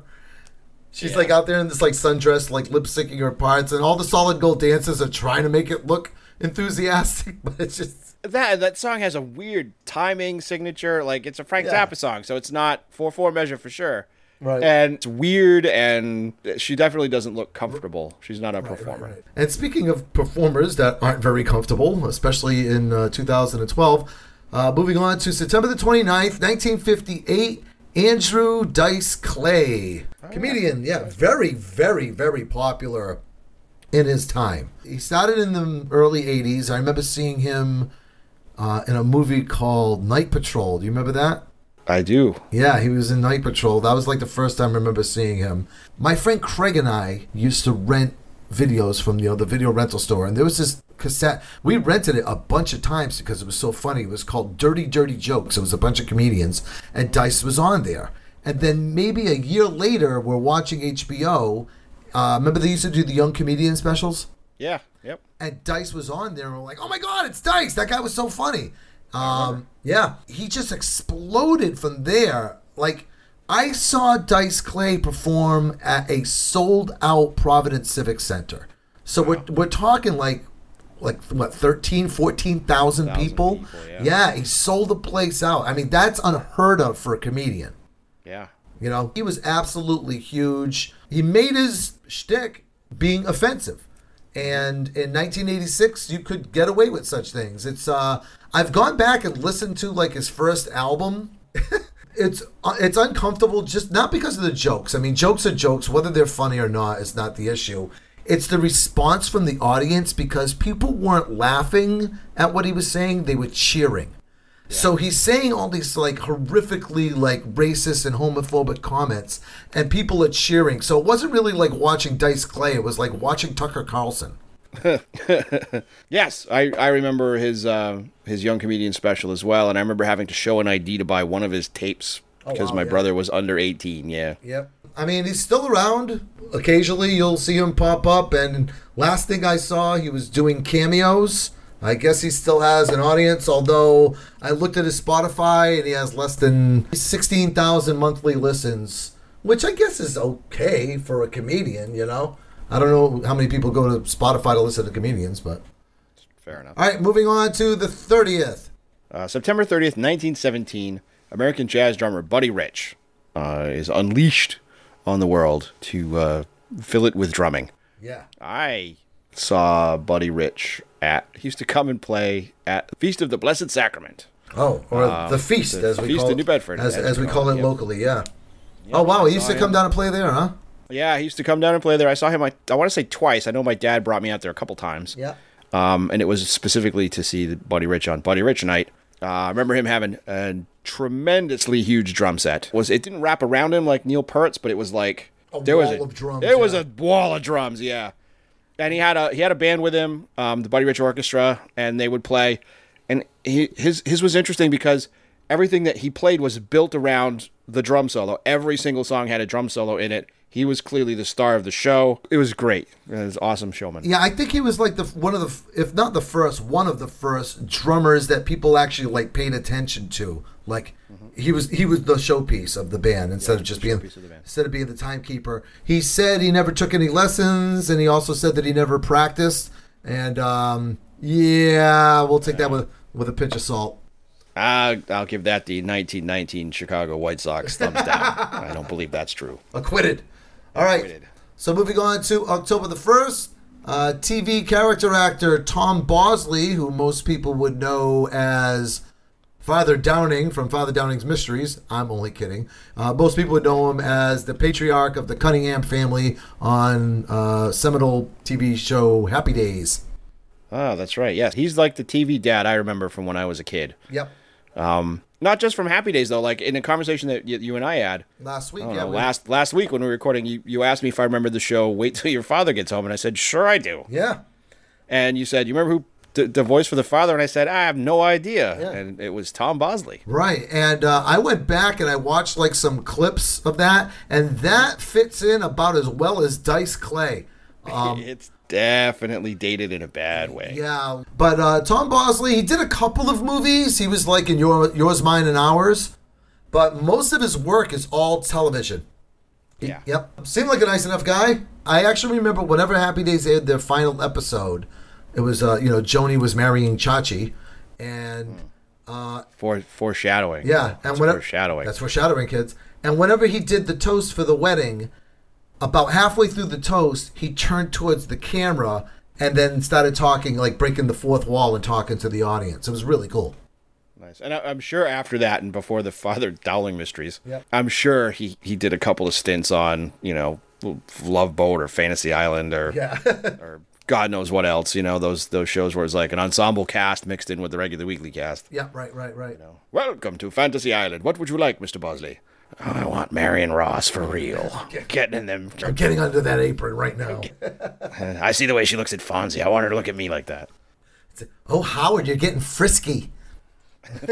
She's like out there in this like sundress, like lip syncing her parts, and all the Solid Gold dancers are trying to make it look enthusiastic, but it's just That that song has a weird timing signature. Like it's a Frank Yeah. Zappa song, so it's not four four measure for sure. Right. And it's weird, and she definitely doesn't look comfortable. She's not a performer. right And speaking of performers that aren't very comfortable, especially in uh, 2012, uh, moving on to September the 29th, 1958, Andrew Dice Clay. Comedian, yeah, very, very, very popular in his time. He started in the early 80s. I remember seeing him uh, in a movie called Night Patrol. Do you remember that? I do. Yeah, he was in Night Patrol. That was like the first time I remember seeing him. My friend Craig and I used to rent videos from you know the video rental store, and there was this cassette. We rented it a bunch of times because it was so funny. It was called Dirty Dirty Jokes. It was a bunch of comedians, and Dice was on there. And then maybe a year later, we're watching HBO. Uh, remember they used to do the young comedian specials? Yeah. Yep. and Dice was on there, and we're like, "Oh my god, it's Dice! That guy was so funny." Um, yeah, he just exploded from there. Like, I saw Dice Clay perform at a sold-out Providence Civic Center. So we're we're talking like like what 13 14,000 people. people, yeah. yeah. he sold the place out. I mean, that's unheard of for a comedian. Yeah. You know, he was absolutely huge. He made his shtick being offensive. And in 1986, you could get away with such things. It's uh, I've gone back and listened to like his first album. it's uh, it's uncomfortable just not because of the jokes. I mean, jokes are jokes, whether they're funny or not is not the issue. It's the response from the audience because people weren't laughing at what he was saying; they were cheering. So he's saying all these like horrifically like racist and homophobic comments, and people are cheering. So it wasn't really like watching Dice Clay; it was like watching Tucker Carlson. Yes, I, I remember his uh, his young comedian special as well, and I remember having to show an ID to buy one of his tapes because wow, my yeah. brother was under eighteen. Yeah. Yep. I mean, he's still around. Occasionally, you'll see him pop up. And last thing I saw, he was doing cameos. I guess he still has an audience, although I looked at his Spotify and he has less than 16,000 monthly listens, which I guess is okay for a comedian, you know? I don't know how many people go to Spotify to listen to comedians, but. Fair enough. All right, moving on to the 30th. Uh, September 30th, 1917, American jazz drummer Buddy Rich uh, is unleashed on the world to uh, fill it with drumming. Yeah. I saw Buddy Rich at, he used to come and play at Feast of the Blessed Sacrament. Oh, or Um, the feast, the as we Feast call in it, New Bedford, as, as as we call it, it locally. Yeah. oh wow, he used to come down and play there, huh? Yeah, he used to come down and play there. I saw him, I, I want to say twice. I know my dad brought me out there a couple times. Yeah. Um, and it was specifically to see the Buddy Rich on Buddy Rich night. Uh, I remember him having a tremendously huge drum set. Was it didn't wrap around him like Neil Peart's, but it was like A there was wall a, of drums, There was a wall of drums, yeah. And he had a he had a band with him, um, the Buddy Rich Orchestra, and they would play. And he, his his was interesting because everything that he played was built around the drum solo. Every single song had a drum solo in it. He was clearly the star of the show. It was great. It was awesome showman. Yeah, I think he was like the one of the, if not the first, one of the first drummers that people actually like paid attention to. Like he was, he was the showpiece of the band instead of just being of the instead of being the timekeeper. He said he never took any lessons, and he also said that he never practiced. And um, yeah, we'll take that with with a pinch of salt. I'll give that the 1919 Chicago White Sox thumbs down. I don't believe that's true. Acquitted. All right. So moving on to October the 1st, uh, TV character actor Tom Bosley, who most people would know as Father Dowling from Father Dowling's Mysteries. I'm only kidding. Uh, most people would know him as the patriarch of the Cunningham family on uh, seminal TV show Happy Days. Oh, that's right. Yes, he's like the TV dad I remember from when I was a kid. Yep. Um, not just from Happy Days though. Like in a conversation that y- you and I had Last week, yeah. know, we- last last week when we were recording, you, you asked me if I remembered the show. Wait till your father gets home, and I said, sure I do. yeah. And you said, you remember who the, the voice for the father? And I said, I have no idea. Yeah. And it was Tom Bosley. Right. And uh, I went back and I watched like some clips of that, and that fits in about as well as Dice Clay. Um, it's definitely dated in a bad way. yeah. But uh, Tom Bosley, he did a couple of movies. He was like in your, Yours, Mine, and Ours. But most of his work is all television. Yeah. Yep. Seemed like a nice enough guy. I actually remember whenever Happy Days aired their final episode, it was, uh, you know, Joanie was marrying Chachi. And. Uh, For foreshadowing. Yeah, and That's whenever, foreshadowing. That's foreshadowing, kids. And whenever he did the toast for the wedding, about halfway through the toast, he turned towards the camera and then started talking, like breaking the fourth wall and talking to the audience. It was really cool. Nice. And I, I'm sure after that and before the Father Dowling Mysteries, Yep. I'm sure he, he did a couple of stints on, you know, Love Boat or Fantasy Island or Yeah. or God knows what else. You know those those shows where it's like an ensemble cast mixed in with the regular weekly cast. Yeah, right, right, right. You know, Welcome to Fantasy Island. What would you like, Mister Bosley? Oh, I want Marion Ross for real. Getting in them. I'm getting under that apron right now. I see the way she looks at Fonzie. I want her to look at me like that. Oh, Howard, you're getting frisky.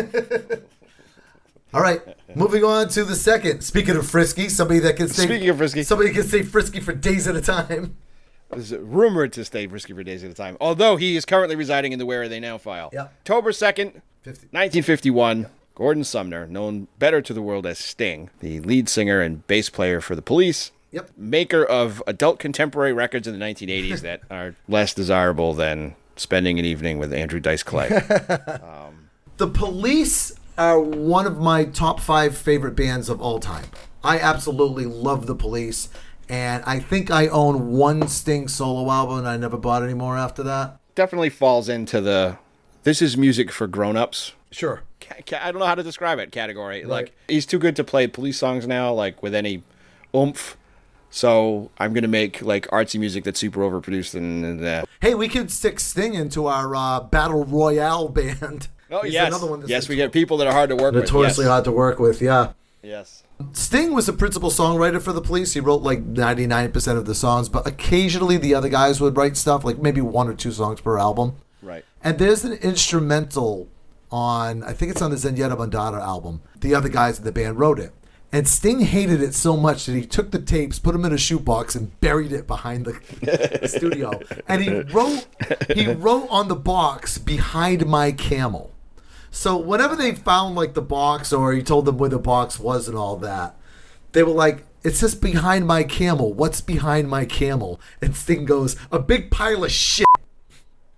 All right, moving on to the second. Speaking of frisky, somebody that can stay. Speaking of frisky. somebody can stay frisky for days at a time. is rumored to stay frisky for days at a time, although he is currently residing in the Where Are They Now file. Yep. October 2nd, 50. 1951, Gordon Sumner, known better to the world as Sting, the lead singer and bass player for the police, Yep. maker of adult contemporary records in the 1980s that are less desirable than spending an evening with Andrew Dice Clay. Um, the Police are one of my top five favorite bands of all time. I absolutely love the Police, and I think I own one Sting solo album, and I never bought any more after that. Definitely falls into the this is music for grown-ups Sure. Ca- ca- I don't know how to describe it category. Like he's too good to play police songs now, like with any oomph. So I'm gonna make like artsy music that's super overproduced and, and uh, Hey, we could stick Sting into our uh, Battle Royale band. oh He's yes, another one that's yes, we get people that are hard to work notoriously with. hard to work with. Yeah. Yes, Sting was the principal songwriter for the police. He wrote like 99% of the songs, but occasionally the other guys would write stuff, like maybe one or two songs per album. right. And there's an instrumental on, I think it's on the Zenyatta Mondatta album. The other guys in the band wrote it. And Sting hated it so much that he took the tapes, put them in a shoebox, and buried it behind the studio. And he wrote, he wrote on the box "Behind My Camel." So whenever they found like the box, or he told them where the box was and all that, they were like, "It says behind my camel. What's behind my camel?" And Sting goes, "A big pile of shit."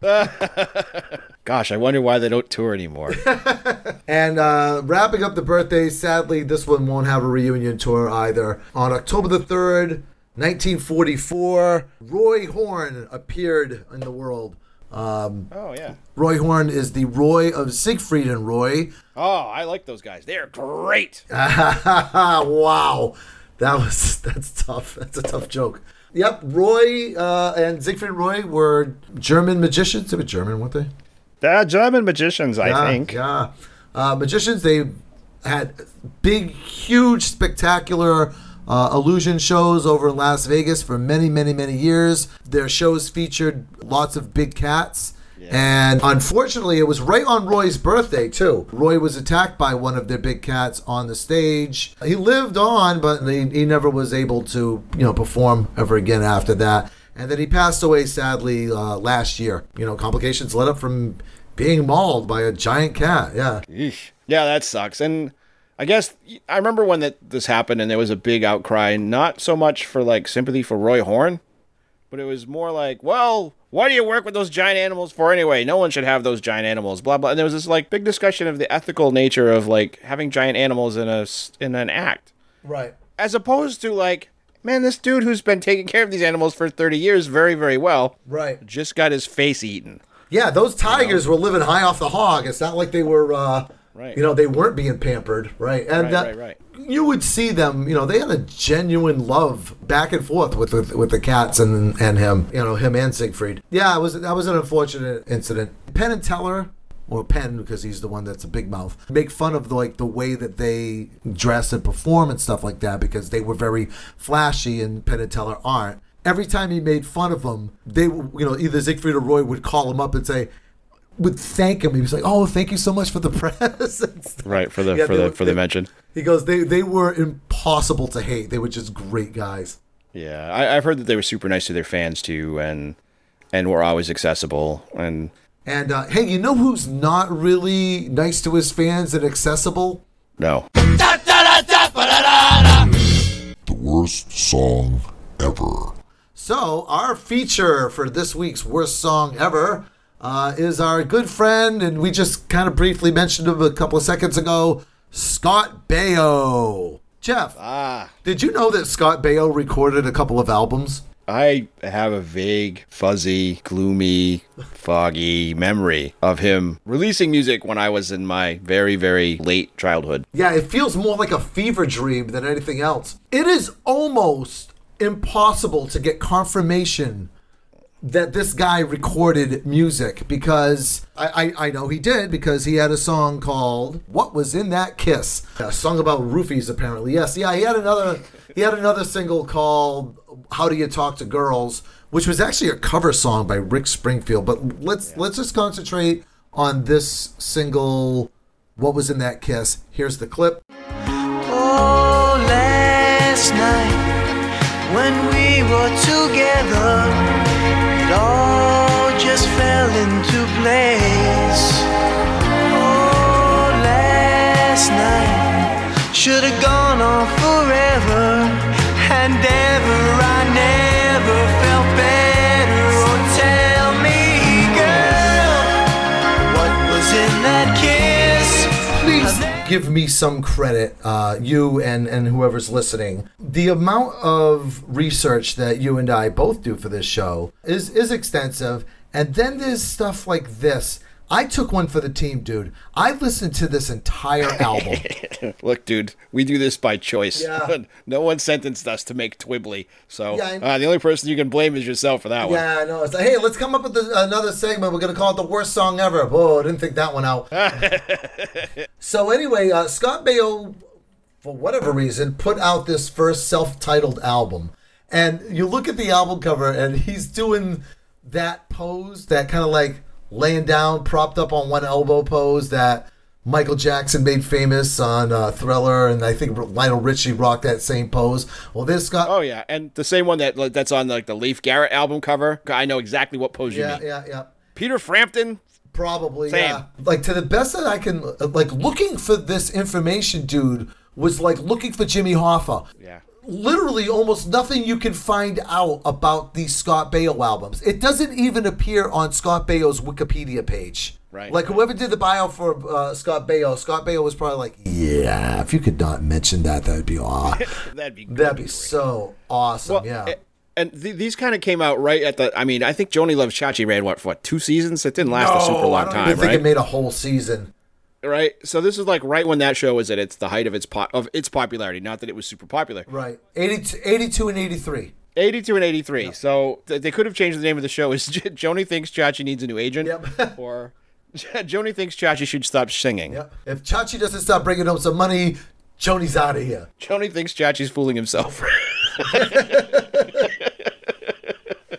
Gosh, I wonder why they don't tour anymore. And uh, wrapping up the birthdays, sadly, this one won't have a reunion tour either. On October the 3rd, 1944, Roy Horn appeared in the world. Um, oh yeah. Roy Horn is the Roy of Siegfried and Roy. Oh, I like those guys. They're great. wow. That was that's tough. That's a tough joke. Yep, Roy uh, and Siegfried and Roy were German magicians. They were German, weren't they? They're German magicians, I yeah, Yeah. Uh, magicians, they had big, huge, spectacular uh, illusion shows over in Las Vegas for many, many, many years. Their shows featured lots of big cats. And unfortunately, it was right on Roy's birthday, too. Roy was attacked by one of their big cats on the stage. He lived on, but he, he never was able to, you know, perform ever again after that. And then he passed away sadly uh, last year. You know, complications led up from being mauled by a giant cat. Yeah. Eesh. Yeah, that sucks. And I guess I remember when that this happened and there was a big outcry, not so much for like sympathy for Roy Horn, but it was more like, well, why do you work with those giant animals for anyway? No one should have those giant animals, blah blah. And there was this like big discussion of the ethical nature of like having giant animals in a in an act, Right. as opposed to like, man, this dude who's been taking care of these animals for 30 years very very well, Right. just got his face eaten. Yeah, those tigers were living high off the hog. It's not like they were, uh, Right. you know, they weren't being pampered, right? And Right, uh, right, right. you would see them, you know, they had a genuine love back and forth with with, with the cats and and him, you know, him and Siegfried. Yeah, it was that was an unfortunate incident. Penn and Teller. Or Penn, because he's the one that's a big mouth. Make fun of the, like the way that they dress and perform and stuff like that because they were very flashy and Penn and Teller aren't. Every time he made fun of them, they, you know, either Siegfried or Roy would call him up and say, would thank him. He was like, "Oh, thank you so much for the press." Right for the Yeah, for the were- for the they- mention. He goes, "They they were impossible to hate. They were just great guys." Yeah, I, I've heard that they were super nice to their fans too, and and were always accessible. And And uh, hey, you know who's not really nice to his fans and accessible? no, The worst song ever. So our feature for this week's worst song ever uh, is our good friend, and we just kind of briefly mentioned him a couple of seconds ago, Scott Baio. Jeff, ah, did you know that Scott Baio recorded a couple of albums? I have a vague, fuzzy, gloomy, foggy memory of him releasing music when I was in my very very late childhood. Yeah, it feels more like a fever dream than anything else. It is almost impossible to get confirmation that this guy recorded music because I, I, I know he did because he had a song called "What Was in That Kiss," a song about roofies apparently. Yes, yeah, he had another he had another single called "How Do You Talk to Girls," which was actually a cover song by Rick Springfield. But let's let's just concentrate on this single "What Was in That Kiss." Here's the clip. Oh, last night when we were together, it all just fell into place. Oh, last night should have gone on forever, give me some credit, uh, you and, and whoever's listening. The amount of research that you and I both do for this show is is extensive, and then there's stuff like this. I took one for the team, dude. I listened to this entire album. Look, dude, we do this by choice. Yeah. no one sentenced us to make Twibbly, so Yeah, uh, the only person you can blame is yourself for that one. yeah, I know. It's like, hey, let's come up with the, another segment. We're gonna call it the worst song ever. Whoa, I didn't think that one out. so anyway, uh, Scott Baio, for whatever reason, put out this first self-titled album, and you look at the album cover, and he's doing that pose, that kind of like laying down, propped up on one elbow pose that. Michael Jackson made famous on uh, Thriller, and I think Lionel Richie rocked that same pose. Well, this Scott, Oh yeah, and the same one that that's on like the Leif Garrett album cover. I know exactly what pose you mean. yeah, yeah, yeah. Peter Frampton. Probably, Same. yeah. Like to the best that I can, like looking for this information, dude, was like looking for Jimmy Hoffa. Yeah. Literally, almost nothing you can find out about these Scott Baio albums. It doesn't even appear on Scott Baio's Wikipedia page. Right. Like whoever did the bio for uh, Scott Baio, Scott Baio was probably like, "Yeah, if you could not mention that, that'd be aw, That'd be that'd be so awesome." Well, yeah. a- And th- these kind of came out right at the. I mean, I think Joanie Loves Chachi ran what for what two seasons? It didn't last a super Oh, I long don't time, even think it made a whole season. Right. So this is like right when that show was at its the height of its po- of its popularity. Not that it was super popular. Right. 82, 82 and 83. 82 and 83. So th- they could have changed the name of the show as J- Joanie thinks Chachi needs a new agent, Yep. or Joanie thinks Chachi should stop singing. Yep. If Chachi doesn't stop bringing home some money, Joanie's out of here. Joanie thinks Chachi's fooling himself.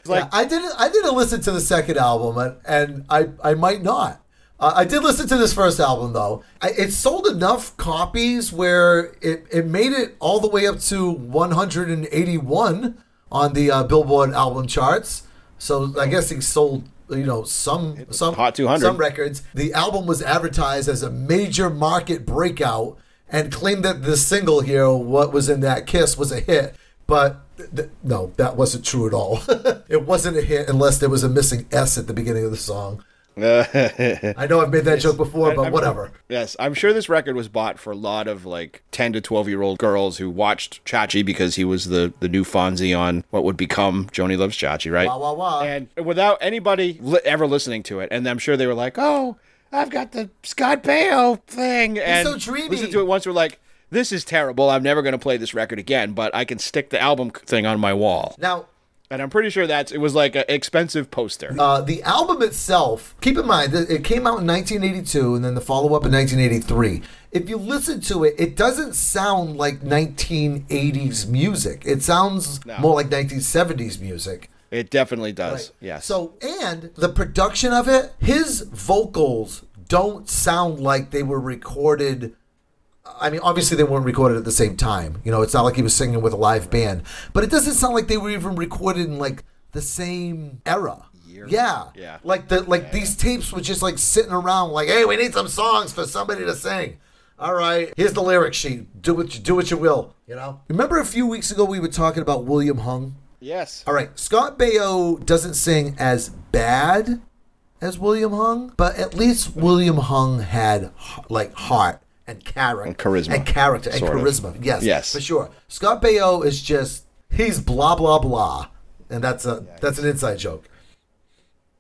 yeah, I didn't. I didn't listen to the second album, and, and I I might not. Uh, I did listen to this first album though. I, it sold enough copies where it, it made it all the way up to 181 on the uh, Billboard album charts. So I guess he sold you know some some Hot 200. some records. The album was advertised as a major market breakout and claimed that the single here, "What Was in That Kiss," was a hit. But th- th- no, that wasn't true at all. it wasn't a hit unless there was a missing S at the beginning of the song. I know I've made that joke before, but I'm- whatever. Yes, I'm sure this record was bought for a lot of like 10 to 12 year old girls who watched Chachi because he was the, the new Fonzie on what would become Joanie Loves Chachi, right? Wah, wah, wah. And without anybody li- ever listening to it, and I'm sure they were like, "Oh, I've got the Scott Baio thing," and so dreamy. listened to it once. We're like, "This is terrible. I'm never going to play this record again." But I can stick the album thing on my wall, Now, and I'm pretty sure that's it was like an expensive poster. uh, the album itself, keep in mind it came out in 1982 and then the follow up in 1983. If you listen to it, it doesn't sound like 1980s music. It sounds No. more like 1970s music. it definitely does. Right. Yes. So, and the production of it, his vocals don't sound like they were recorded. I mean, obviously they weren't recorded at the same time. You know, it's not like he was singing with a live band, but it doesn't sound like they were even recorded in like the same era. Yeah. Yeah. Like the like these tapes were just like sitting around like, "Hey, we need some songs for somebody to sing." All right, here's the lyric sheet. Do what you do what you will, you know? Remember a few weeks ago we were talking about William Hung? yes. All right, Scott Baio doesn't sing as bad as William Hung, but at least William Hung had like heart and character And charisma, and character and sort of. charisma. Yes, Yes. for sure. Scott Baio is just he's blah blah blah, and that's a that's an inside joke.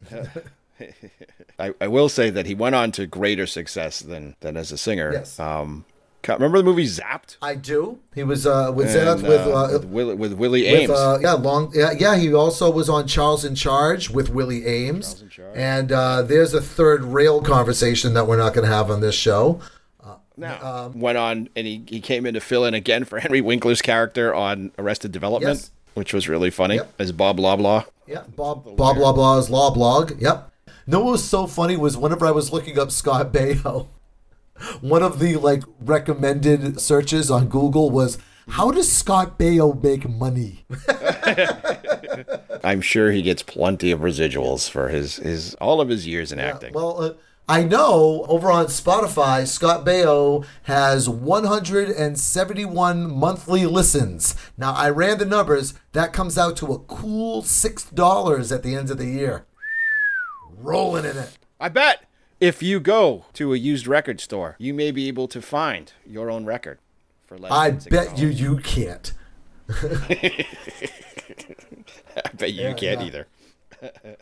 I, I will say that he went on to greater success than than as a singer. Yes. Um, Remember the movie Zapped? I do. He was uh, with And, Zenith with, uh, uh, with, Willie, with Willie with, Aames. uh, yeah, long, yeah, yeah. He also was on Charles in Charge with Willie Aames. in Charge. And uh, there's a third rail conversation that we're not going to have on this show. Now, um, went on and he, he came in to fill in again for Henry Winkler's character on Arrested Development, Yes. which was really funny Yep. as Bob Loblaw. Yeah, Bob Bob blah blah's law blog. Yep. No, what was so funny was whenever I was looking up Scott Baio, one of the like recommended searches on Google was how does Scott Baio make money? I'm sure he gets plenty of residuals for his, his all of his years in acting. Well, uh, I know over on Spotify, Scott Baio has 171 monthly listens. Now, I ran the numbers. That comes out to a cool $6 at the end of the year. Rolling in it. I bet if you go to a used record store, you may be able to find your own record for less. I than $6. bet you you can't. I bet you can't either.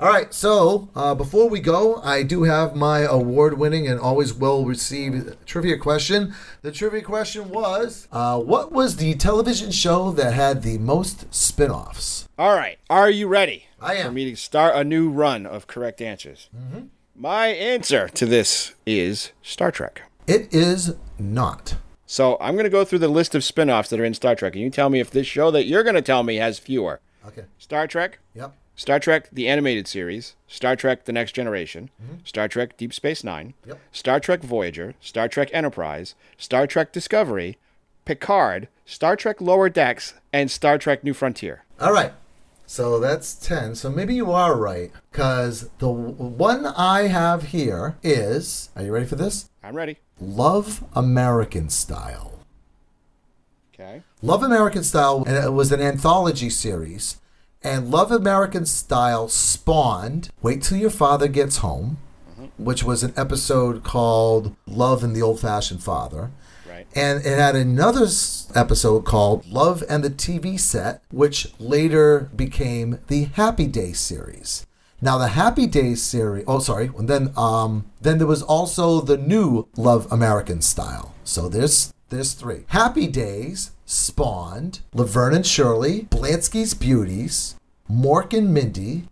All right, so uh, before we go, I do have my award winning and always well received trivia question. The trivia question was uh, What was the television show that had the most spin offs? All right, are you ready? I am. For me to start a new run of correct answers. Mm-hmm. My answer to this is Star Trek. It is not. So I'm going to go through the list of spin-offs that are in Star Trek, and you tell me if this show that you're going to tell me has fewer. Okay. Star Trek, Yep. Star Trek the animated series, Star Trek the Next Generation, mm-hmm. Star Trek Deep Space 9, Yep. Star Trek Voyager, Star Trek Enterprise, Star Trek Discovery, Picard, Star Trek Lower Decks, and Star Trek New Frontier. All right. So that's 10. So maybe you are right. Because the one I have here is are you ready for this? I'm ready. Love American Style. Okay. Love American Style and it was an anthology series. And Love American Style spawned Wait Till Your Father Gets Home, which was an episode called Love and the Old Fashioned Father. Right. And it had another episode called Love and the TV Set, which later became the Happy Days series. Now the Happy Days series, oh sorry, and then um then there was also the new Love American Style. So there's there's three. Happy Days spawned Laverne and Shirley, Blansky's Beauties, Mork and Mindy,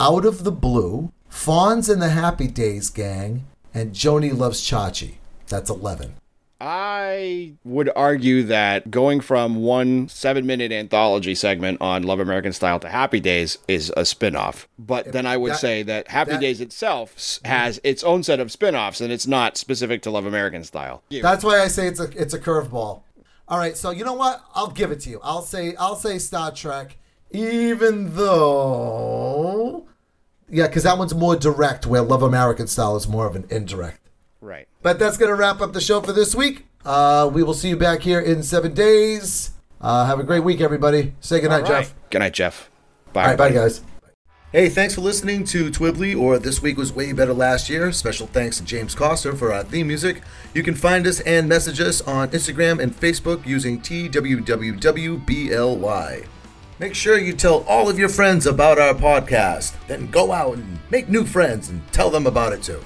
Out of the Blue, Fonz and the Happy Days Gang, and Joanie Loves Chachi. That's 11. I would argue that going from one seven minute anthology segment on Love American Style to Happy Days is a spin off. But then I would that- say that Happy that- Days itself has its own set of spin offs and it's not specific to Love American Style. That's why I say it's a it's a curveball. All right, so you know what? I'll give it to you. I'll say I'll say Star Trek, even though, yeah, because that one's more direct, where Love American Style is more of an indirect. Right. But that's gonna wrap up the show for this week. Uh, we will see you back here in seven days. Uh, have a great week, everybody. Say goodnight, right. Jeff. Good night, Jeff. Bye. All right, bye, guys. Hey, thanks for listening to Twibbly, or This Week Was Way Better Last Year. Special thanks to James Coster for our theme music. You can find us and message us on Instagram and Facebook using TWWWBLY. Make sure you tell all of your friends about our podcast. Then go out and make new friends and tell them about it too.